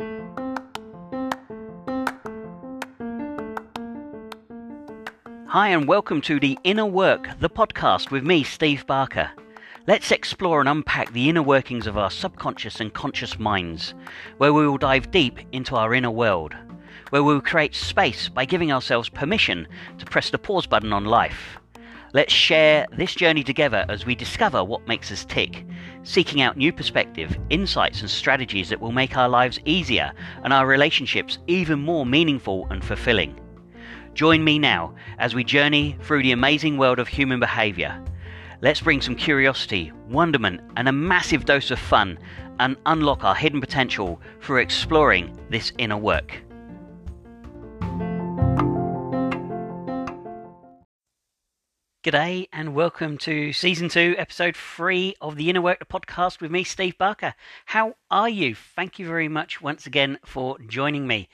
Hi, and welcome to The Inner Work, the podcast with me, Steve Barker. Let's explore and unpack the inner workings of our subconscious and conscious minds, where we will dive deep into our inner world, where we will create space by giving ourselves permission to press the pause button on life. Let's share this journey together as we discover what makes us tick, seeking out new perspective, insights, and strategies that will make our lives easier and our relationships even more meaningful and fulfilling. Join me now as we journey through the amazing world of human behavior. Let's bring some curiosity, wonderment, and a massive dose of fun and unlock our hidden potential through exploring this inner work. G'day and welcome to season two, episode three of the Inner Work podcast with me, Steve Barker. How are you? Thank you very much once again for joining me.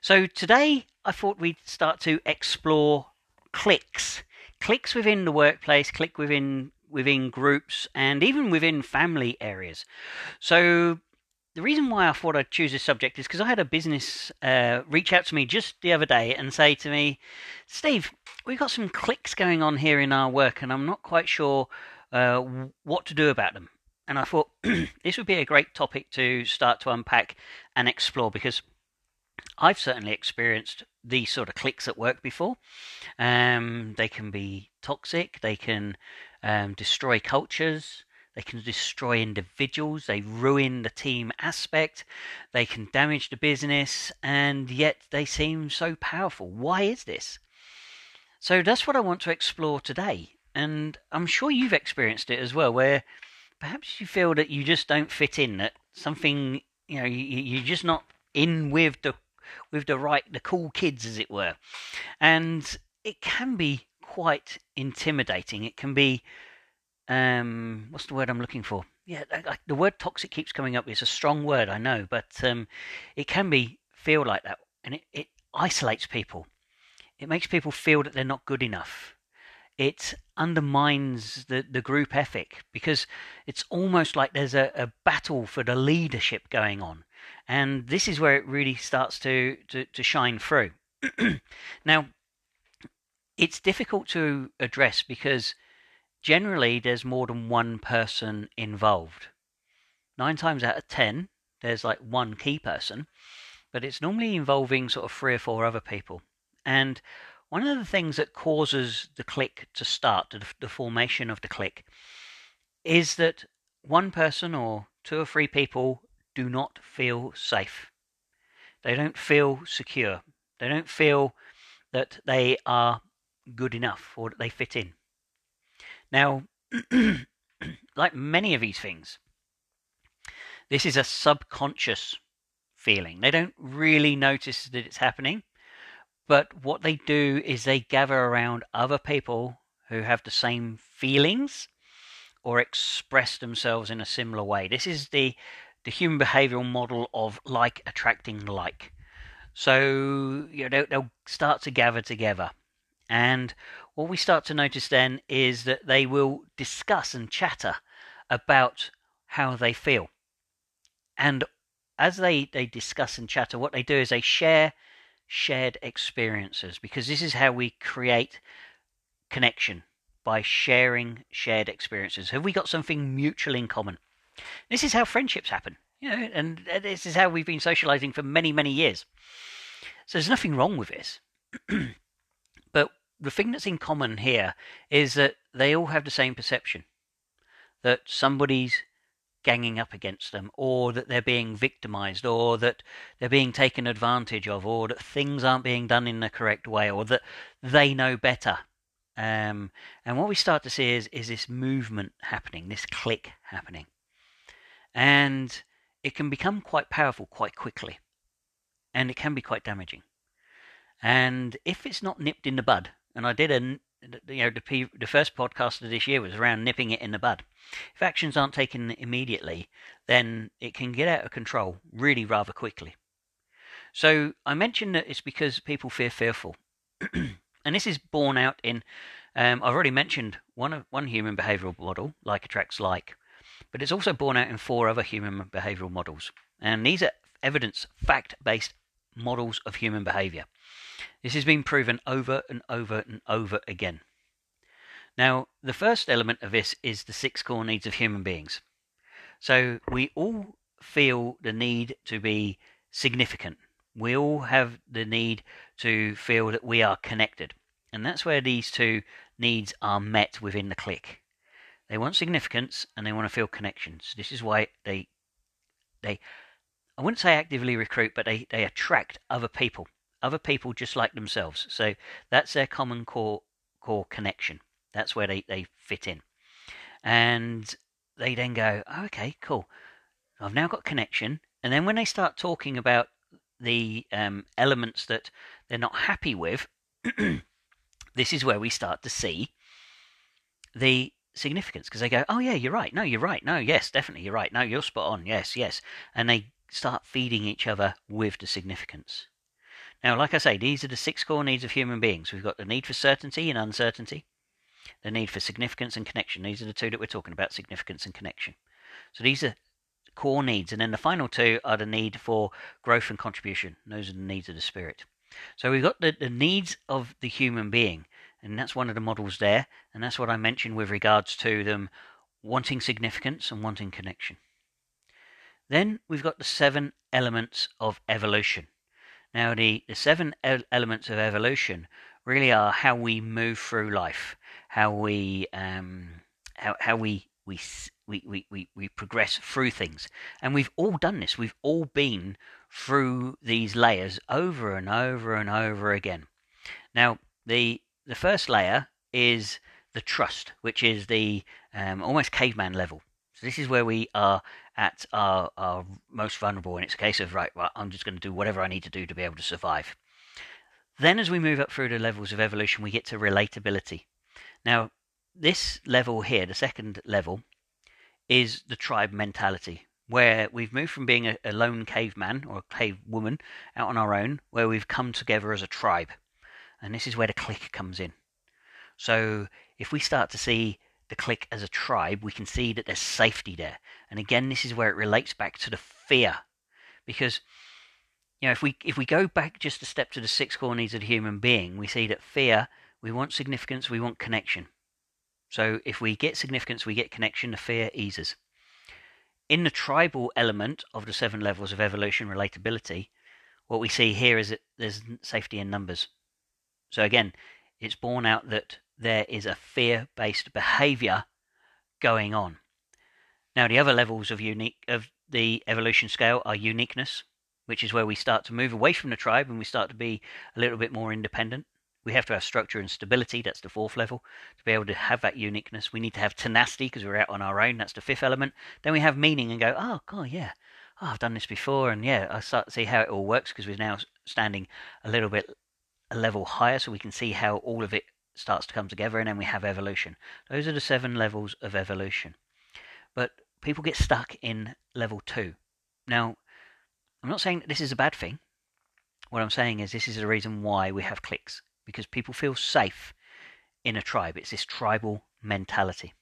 So today I thought we'd start to explore cliques cliques within the workplace, clique within within groups, and even within family areas. So the reason why I thought I'd choose this subject is because I had a business uh, reach out to me just the other day and say to me, Steve, we've got some cliques going on here in our work, and I'm not quite sure uh, what to do about them. And I thought this would be a great topic to start to unpack and explore because I've certainly experienced these sort of cliques at work before. Um, they can be toxic, they can um, destroy cultures, they can destroy individuals, they ruin the team aspect, they can damage the business, and yet they seem so powerful. Why is this? So that's what I want to explore today. And I'm sure you've experienced it as well, where perhaps you feel that you just don't fit in, that something, you know, you, are just not in with the with the right, the cool kids, as it were. And it can be quite intimidating. It can be, um, what's the word I'm looking for? Yeah, the word toxic keeps coming up. It's a strong word, I know, but um, it can be feel like that, and it, it isolates people. It makes people feel that they're not good enough it undermines the, the group ethic because it's almost like there's a, a battle for the leadership going on. And this is where it really starts to, to, to shine through. now, it's difficult to address because generally there's more than one person involved. Nine times out of ten, there's like one key person, but it's normally involving sort of three or four other people. And one of the things that causes the clique to start, the, the formation of the clique, is that one person or two or three people do not feel safe. They don't feel secure. They don't feel that they are good enough or that they fit in. Now, like many of these things, this is a subconscious feeling. They don't really notice that it's happening, but what they do is they gather around other people who have the same feelings or express themselves in a similar way. This is the the human behavioral model of like attracting like. So you know they'll start to gather together, and what we start to notice then is that they will discuss and chatter about how they feel, and as they they discuss and chatter, what they do is they share shared experiences because this is how we create connection by sharing shared experiences. Have we got something mutual in common? This is how friendships happen, you know, and this is how we've been socializing for many, many years. So there's nothing wrong with this. the thing that's in common here is that they all have the same perception that somebody's ganging up against them, or that they're being victimized, or that they're being taken advantage of, or that things aren't being done in the correct way, or that they know better. Um, and what we start to see is, is this movement happening, this clique happening. And it can become quite powerful quite quickly. And it can be quite damaging. And if it's not nipped in the bud, and I did a you know the, the first podcast of this year was around nipping it in the bud. If actions aren't taken immediately, then it can get out of control really rather quickly. So I mentioned that it's because people fear fearful, and this is borne out in. Um, I've already mentioned one one human behavioural model, like attracts like, but it's also borne out in four other human behavioural models, and these are evidence fact based models of human behavior. This has been proven over and over and over again. Now, the first element of this is the six core needs of human beings. So we all feel the need to be significant. We all have the need to feel that we are connected. And that's where these two needs are met within the clique. They want significance and they want to feel connections. This is why they they I wouldn't say actively recruit, but they, they attract other people. Other people just like themselves. So that's their common core core connection. That's where they, they fit in. And they then go, oh, okay, cool. I've now got connection. And then when they start talking about the um, elements that they're not happy with, this is where we start to see the significance because they go, oh yeah, you're right. No, you're right. No, yes, definitely, you're right. No, you're spot on. Yes, yes, and they start feeding each other with the significance. Now, like I say, these are the six core needs of human beings. We've got the need for certainty and uncertainty, the need for significance and connection. These are the two that we're talking about: significance and connection. So these are core needs, and then the final two are the need for growth and contribution. Those are the needs of the spirit. So we've got the, the needs of the human being, and that's one of the models there, and that's what I mentioned with regards to them wanting significance and wanting connection. Then we've got the seven elements of evolution. Now, the, the seven elements of evolution really are how we move through life, how we um, how how we we, we we we progress through things, and we've all done this. We've all been through these layers over and over and over again. Now, the the first layer is the trust, which is the um, almost caveman level. So this is where we are at our, our most vulnerable, and it's a case of right, well, I'm just going to do whatever I need to do to be able to survive. Then, as we move up through the levels of evolution, we get to relatability. Now, this level here, the second level, is the tribe mentality, where we've moved from being a, a lone caveman or a cave woman out on our own, where we've come together as a tribe. And this is where the clique comes in. So if we start to see the clique as a tribe, we can see that there's safety there. And again, this is where it relates back to the fear. Because you know, if we if we go back just a step to the six core needs of the human being, we see that fear, we want significance, we want connection. So if we get significance, we get connection, the fear eases. In the tribal element of the seven levels of evolution relatability, what we see here is that there's safety in numbers. So again, it's borne out that there is a fear based behavior going on. Now, the other levels of unique of the evolution scale are uniqueness, which is where we start to move away from the tribe and we start to be a little bit more independent. We have to have structure and stability. That's the fourth level. To be able to have that uniqueness, we need to have tenacity because we're out on our own. That's the fifth element. Then we have meaning and go, oh, God, yeah, oh, I've done this before. And yeah, I start to see how it all works because we're now standing a little bit a level higher so we can see how all of it starts to come together and then we have evolution. Those are the seven levels of evolution. But people get stuck in level two. Now, I'm not saying that this is a bad thing. What I'm saying is this is the reason why we have cliques because people feel safe in a tribe. It's this tribal mentality.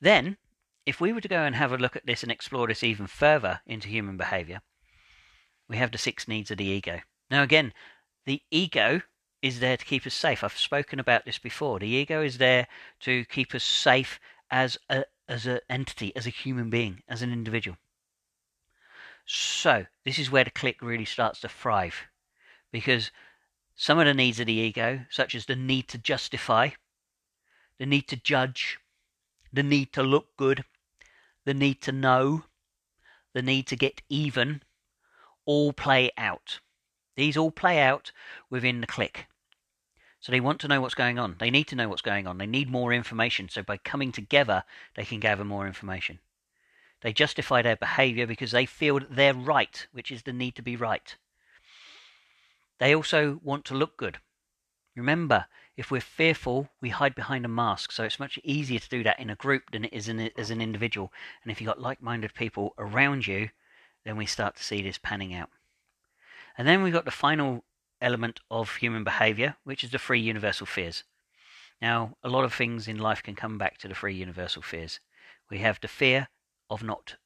Then, if we were to go and have a look at this and explore this even further into human behavior, we have the six needs of the ego. Now, again, the ego is there to keep us safe. I've spoken about this before. The ego is there to keep us safe as a as an entity, as a human being, as an individual. So this is where the clique really starts to thrive, because some of the needs of the ego, such as the need to justify, the need to judge, the need to look good, the need to know, the need to get even, all play out. These all play out within the clique. So they want to know what's going on. They need to know what's going on. They need more information. So by coming together, they can gather more information. They justify their behavior because they feel that they're right, which is the need to be right. They also want to look good. Remember, if we're fearful, we hide behind a mask. So it's much easier to do that in a group than it is in, as an individual. And if you've got like minded people around you, then we start to see this panning out. And then we've got the final element of human behavior, which is the three universal fears. Now, a lot of things in life can come back to the three universal fears. We have the fear of not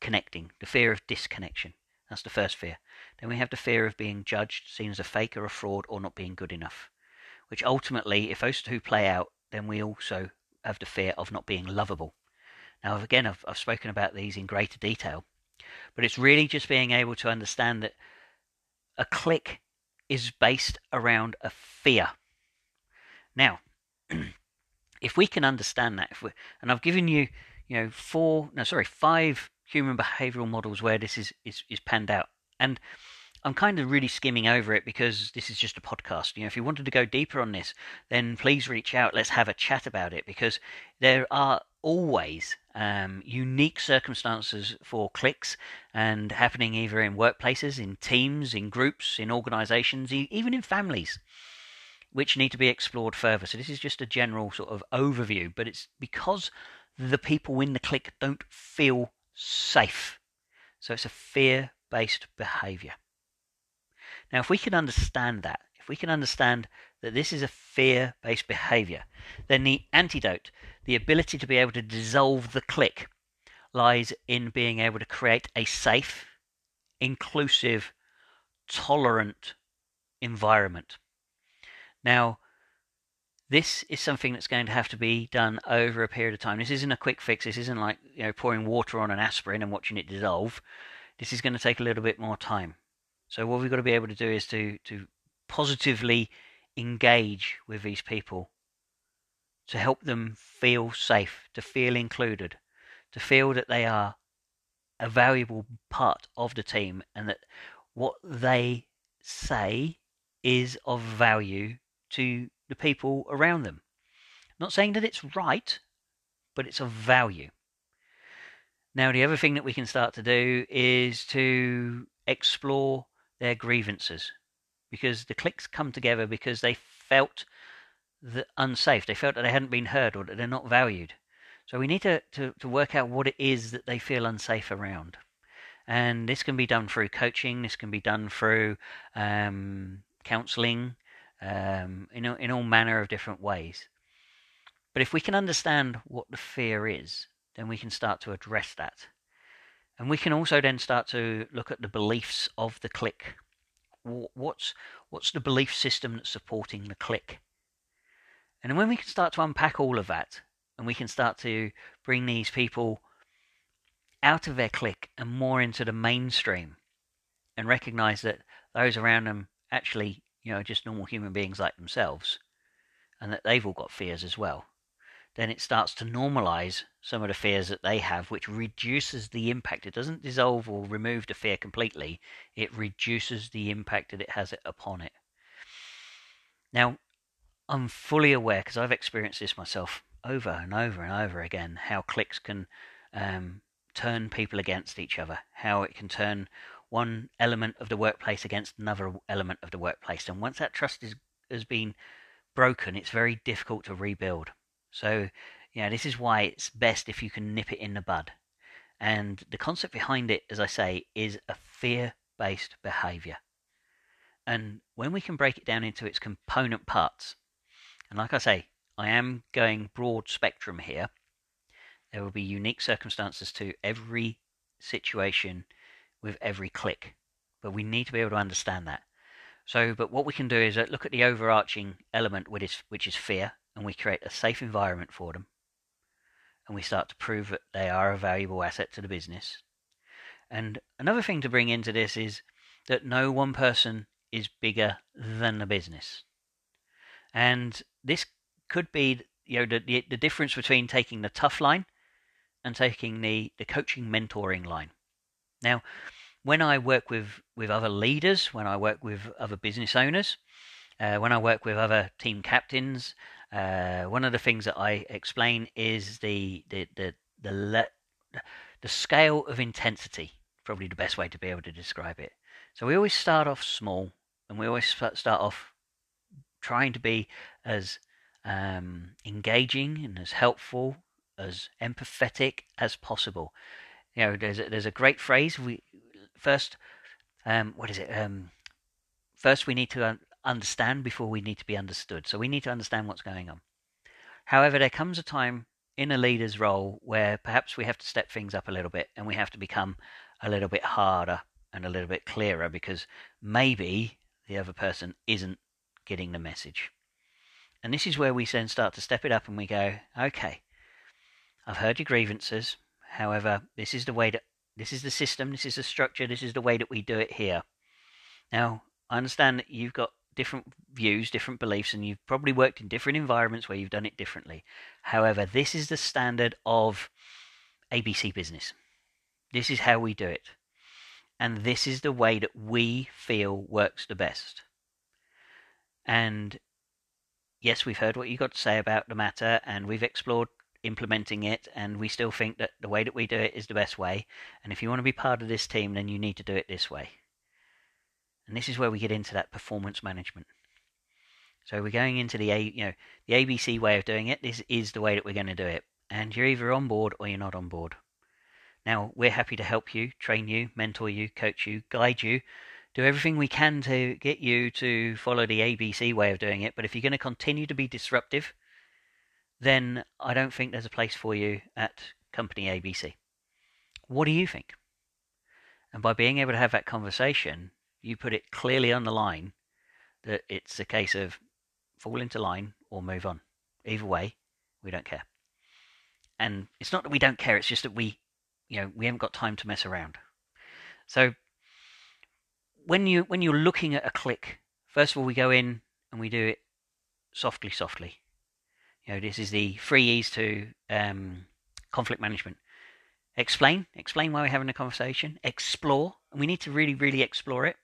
connecting, the fear of disconnection. That's the first fear. Then we have the fear of being judged, seen as a fake or a fraud, or not being good enough. Which ultimately, if those two play out, then we also have the fear of not being lovable. Now, again, I've, I've spoken about these in greater detail, but it's really just being able to understand that a clique is based around a fear. Now, if we can understand that, and I've given you, you know, four, no, sorry, five human behavioral models where this is, is, is panned out. And I'm kind of really skimming over it because this is just a podcast. You know, if you wanted to go deeper on this, then please reach out. Let's have a chat about it because there are always um, unique circumstances for cliques and happening either in workplaces, in teams, in groups, in organizations, even in families, which need to be explored further. So, this is just a general sort of overview, but it's because the people in the clique don't feel safe. So, it's a fear based behavior. Now, if we can understand that, if we can understand that this is a fear based behavior, then the antidote, the ability to be able to dissolve the clique, lies in being able to create a safe, inclusive, tolerant environment. Now, this is something that's going to have to be done over a period of time. This isn't a quick fix. This isn't like you know pouring water on an aspirin and watching it dissolve. This is going to take a little bit more time. So what we've got to be able to do is to to positively engage with these people, to help them feel safe, to feel included, to feel that they are a valuable part of the team, and that what they say is of value to the people around them. not saying that it's right, but it's of value. Now, the other thing that we can start to do is to explore their grievances because the cliques come together because they felt the unsafe. They felt that they hadn't been heard or that they're not valued. So we need to, to, to work out what it is that they feel unsafe around. And this can be done through coaching, this can be done through um, counseling, um, in, in all manner of different ways. But if we can understand what the fear is, then we can start to address that. And we can also then start to look at the beliefs of the clique. What's, what's the belief system that's supporting the clique? And when we can start to unpack all of that, and we can start to bring these people out of their clique and more into the mainstream, and recognize that those around them actually, you know, just normal human beings like themselves, and that they've all got fears as well then it starts to normalize some of the fears that they have, which reduces the impact. It doesn't dissolve or remove the fear completely, it reduces the impact that it has upon it. Now, I'm fully aware, because I've experienced this myself over and over and over again, how cliques can um, turn people against each other, how it can turn one element of the workplace against another element of the workplace. And once that trust is, has been broken, it's very difficult to rebuild. So, yeah, this is why it's best if you can nip it in the bud. And the concept behind it, as I say, is a fear based behavior. And when we can break it down into its component parts, and like I say, I am going broad spectrum here, there will be unique circumstances to every situation with every clique. But we need to be able to understand that. So, but what we can do is uh, look at the overarching element, which is, which is fear, and we create a safe environment for them and we start to prove that they are a valuable asset to the business. And another thing to bring into this is that no one person is bigger than the business. And this could be you know the, the, the difference between taking the tough line and taking the, the coaching mentoring line. Now, when I work with, with other leaders, when I work with other business owners, uh, when I work with other team captains, uh, one of the things that I explain is the the the the, le- the scale of intensity. Probably the best way to be able to describe it. So we always start off small, and we always start off trying to be as um, engaging and as helpful, as empathetic as possible. You know, there's a, there's a great phrase. We first, um, what is it? Um, first, we need to understand before we need to be understood. So we need to understand what's going on. However, there comes a time in a leader's role where perhaps we have to step things up a little bit and we have to become a little bit harder and a little bit clearer because maybe the other person isn't getting the message. And this is where we then start to step it up and we go, okay, I've heard your grievances. However, this is the way that this is the system, this is the structure, this is the way that we do it here. Now, I understand that you've got different views, different beliefs, and you've probably worked in different environments where you've done it differently. However, this is the standard of ABC business. This is how we do it. And this is the way that we feel works the best. And yes, we've heard what you've got to say about the matter, and we've explored implementing it, and we still think that the way that we do it is the best way. And if you want to be part of this team, then you need to do it this way. And this is where we get into that performance management. So we're going into the A, you know, the ABC way of doing it. This is the way that we're going to do it, and you're either on board or you're not on board. Now we're happy to help you, train you, mentor you, coach you, guide you, do everything we can to get you to follow the ABC way of doing it. But if you're going to continue to be disruptive, then I don't think there's a place for you at company ABC. What do you think? And by being able to have that conversation, you put it clearly on the line that it's a case of fall into line or move on. Either way, we don't care. And it's not that we don't care, it's just that we, you know, we haven't got time to mess around. So when you when you're looking at a clique, first of all we go in and we do it softly, softly. You know, this is the three E's to um, conflict management. Explain, explain why we're having a conversation. Explore, we need to really, really explore it.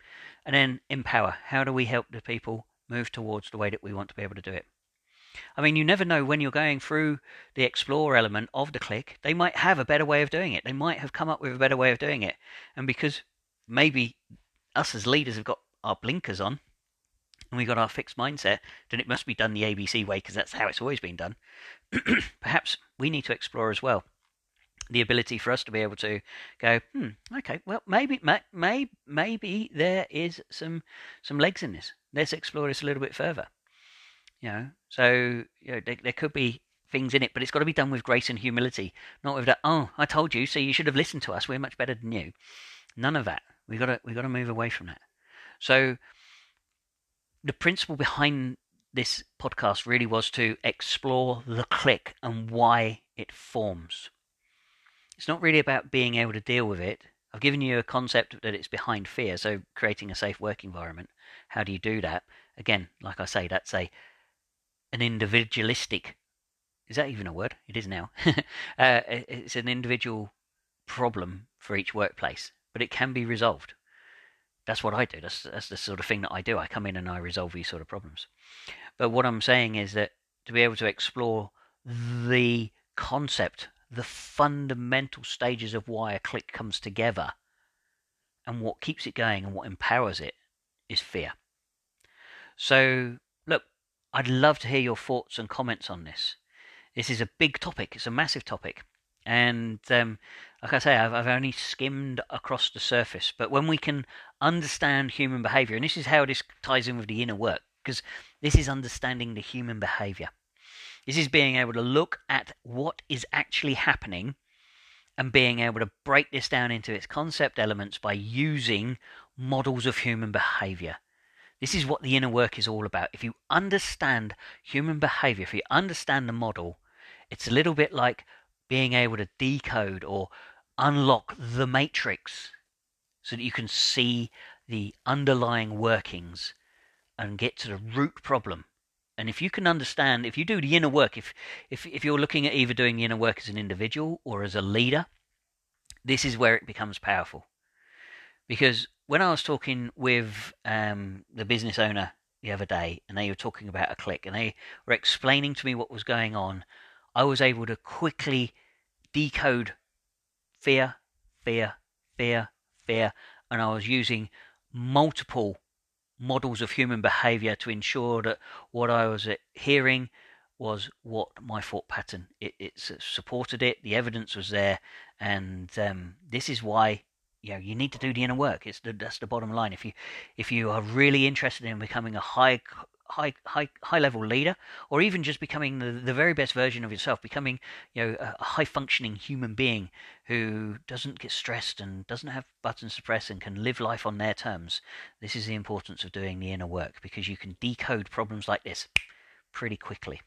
And then empower. How do we help the people move towards the way that we want to be able to do it? I mean, you never know when you're going through the explore element of the clique, they might have a better way of doing it. They might have come up with a better way of doing it. And because maybe us as leaders have got our blinkers on, and we've got our fixed mindset, then it must be done the ABC way because that's how it's always been done. Perhaps we need to explore as well the ability for us to be able to go, hmm, okay, well, maybe, may, maybe there is some some legs in this. Let's explore this a little bit further. You know, so you know, there, there could be things in it, but it's got to be done with grace and humility, not with that. Oh, I told you, so you should have listened to us. We're much better than you. None of that. We got to we got to move away from that. So the principle behind this podcast really was to explore the clique and why it forms. It's not really about being able to deal with it. I've given you a concept that it's behind fear, so creating a safe work environment. How do you do that? Again, like I say, that's a an individualistic. Is that even a word? It is now. uh, it's an individual problem for each workplace, but it can be resolved that's what I do. That's that's the sort of thing that I do. I come in and I resolve these sort of problems. But what I'm saying is that to be able to explore the concept, the fundamental stages of why a clique comes together, and what keeps it going and what empowers it is fear. So, look, I'd love to hear your thoughts and comments on this. This is a big topic. It's a massive topic. And um, like I say, I've, I've only skimmed across the surface. But when we can understand human behavior, and this is how this ties in with the inner work, because this is understanding the human behavior. This is being able to look at what is actually happening and being able to break this down into its concept elements by using models of human behavior. This is what the inner work is all about. If you understand human behavior, if you understand the model, it's a little bit like being able to decode or unlock the matrix so that you can see the underlying workings and get to the root problem. And if you can understand, if you do the inner work, if, if, if you're looking at either doing the inner work as an individual or as a leader, this is where it becomes powerful. Because when I was talking with um, the business owner the other day, and they were talking about a clique, and they were explaining to me what was going on, I was able to quickly decode fear, fear, fear, fear, and I was using multiple models of human behavior to ensure that what I was hearing was what my thought pattern it, it supported it the evidence was there and um, this is why you know you need to do the inner work. It's the, that's the bottom line. If you if you are really interested in becoming a high high high high level leader or even just becoming the, the very best version of yourself becoming you know a, a high functioning human being who doesn't get stressed and doesn't have buttons to press and can live life on their terms. This is the importance of doing the inner work because you can decode problems like this pretty quickly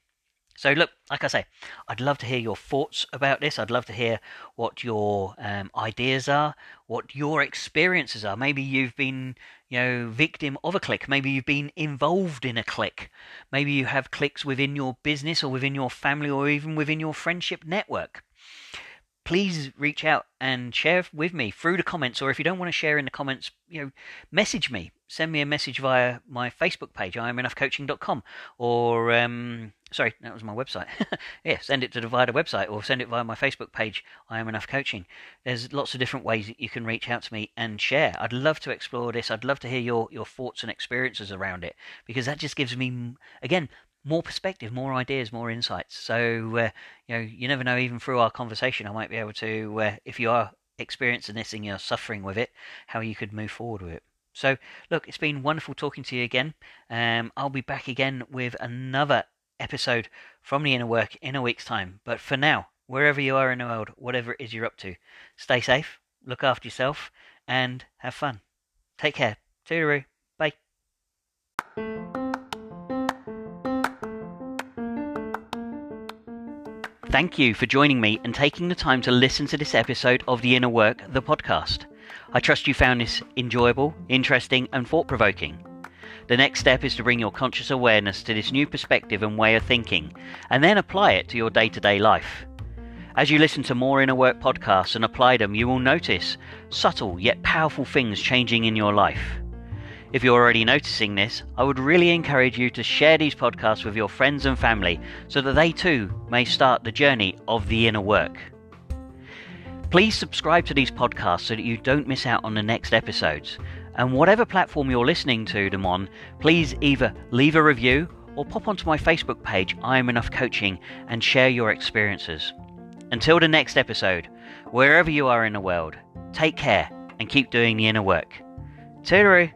so, look, like I say, I'd love to hear your thoughts about this. I'd love to hear what your um, ideas are, what your experiences are. Maybe you've been, you know, victim of a clique. Maybe you've been involved in a clique. Maybe you have cliques within your business or within your family or even within your friendship network please reach out and share with me through the comments or if you don't want to share in the comments you know message me send me a message via my facebook page i am enoughcoaching.com or um, sorry that was my website yeah send it to the via website or send it via my facebook page i am enough coaching there's lots of different ways that you can reach out to me and share i'd love to explore this i'd love to hear your your thoughts and experiences around it because that just gives me again more perspective, more ideas, more insights. So uh, you know, you never know. Even through our conversation, I might be able to, uh, if you are experiencing this and you're suffering with it, how you could move forward with it. So look, it's been wonderful talking to you again. Um, I'll be back again with another episode from the inner work in a week's time. But for now, wherever you are in the world, whatever it is you're up to, stay safe, look after yourself, and have fun. Take care. Toodaloo. Bye. Thank you for joining me and taking the time to listen to this episode of The Inner Work, the podcast. I trust you found this enjoyable, interesting, and thought provoking. The next step is to bring your conscious awareness to this new perspective and way of thinking, and then apply it to your day to day life. As you listen to more Inner Work podcasts and apply them, you will notice subtle yet powerful things changing in your life. If you're already noticing this, I would really encourage you to share these podcasts with your friends and family so that they too may start the journey of the inner work. Please subscribe to these podcasts so that you don't miss out on the next episodes. And whatever platform you're listening to them on, please either leave a review or pop onto my Facebook page, I Am Enough Coaching, and share your experiences. Until the next episode, wherever you are in the world, take care and keep doing the inner work. Toodaloo!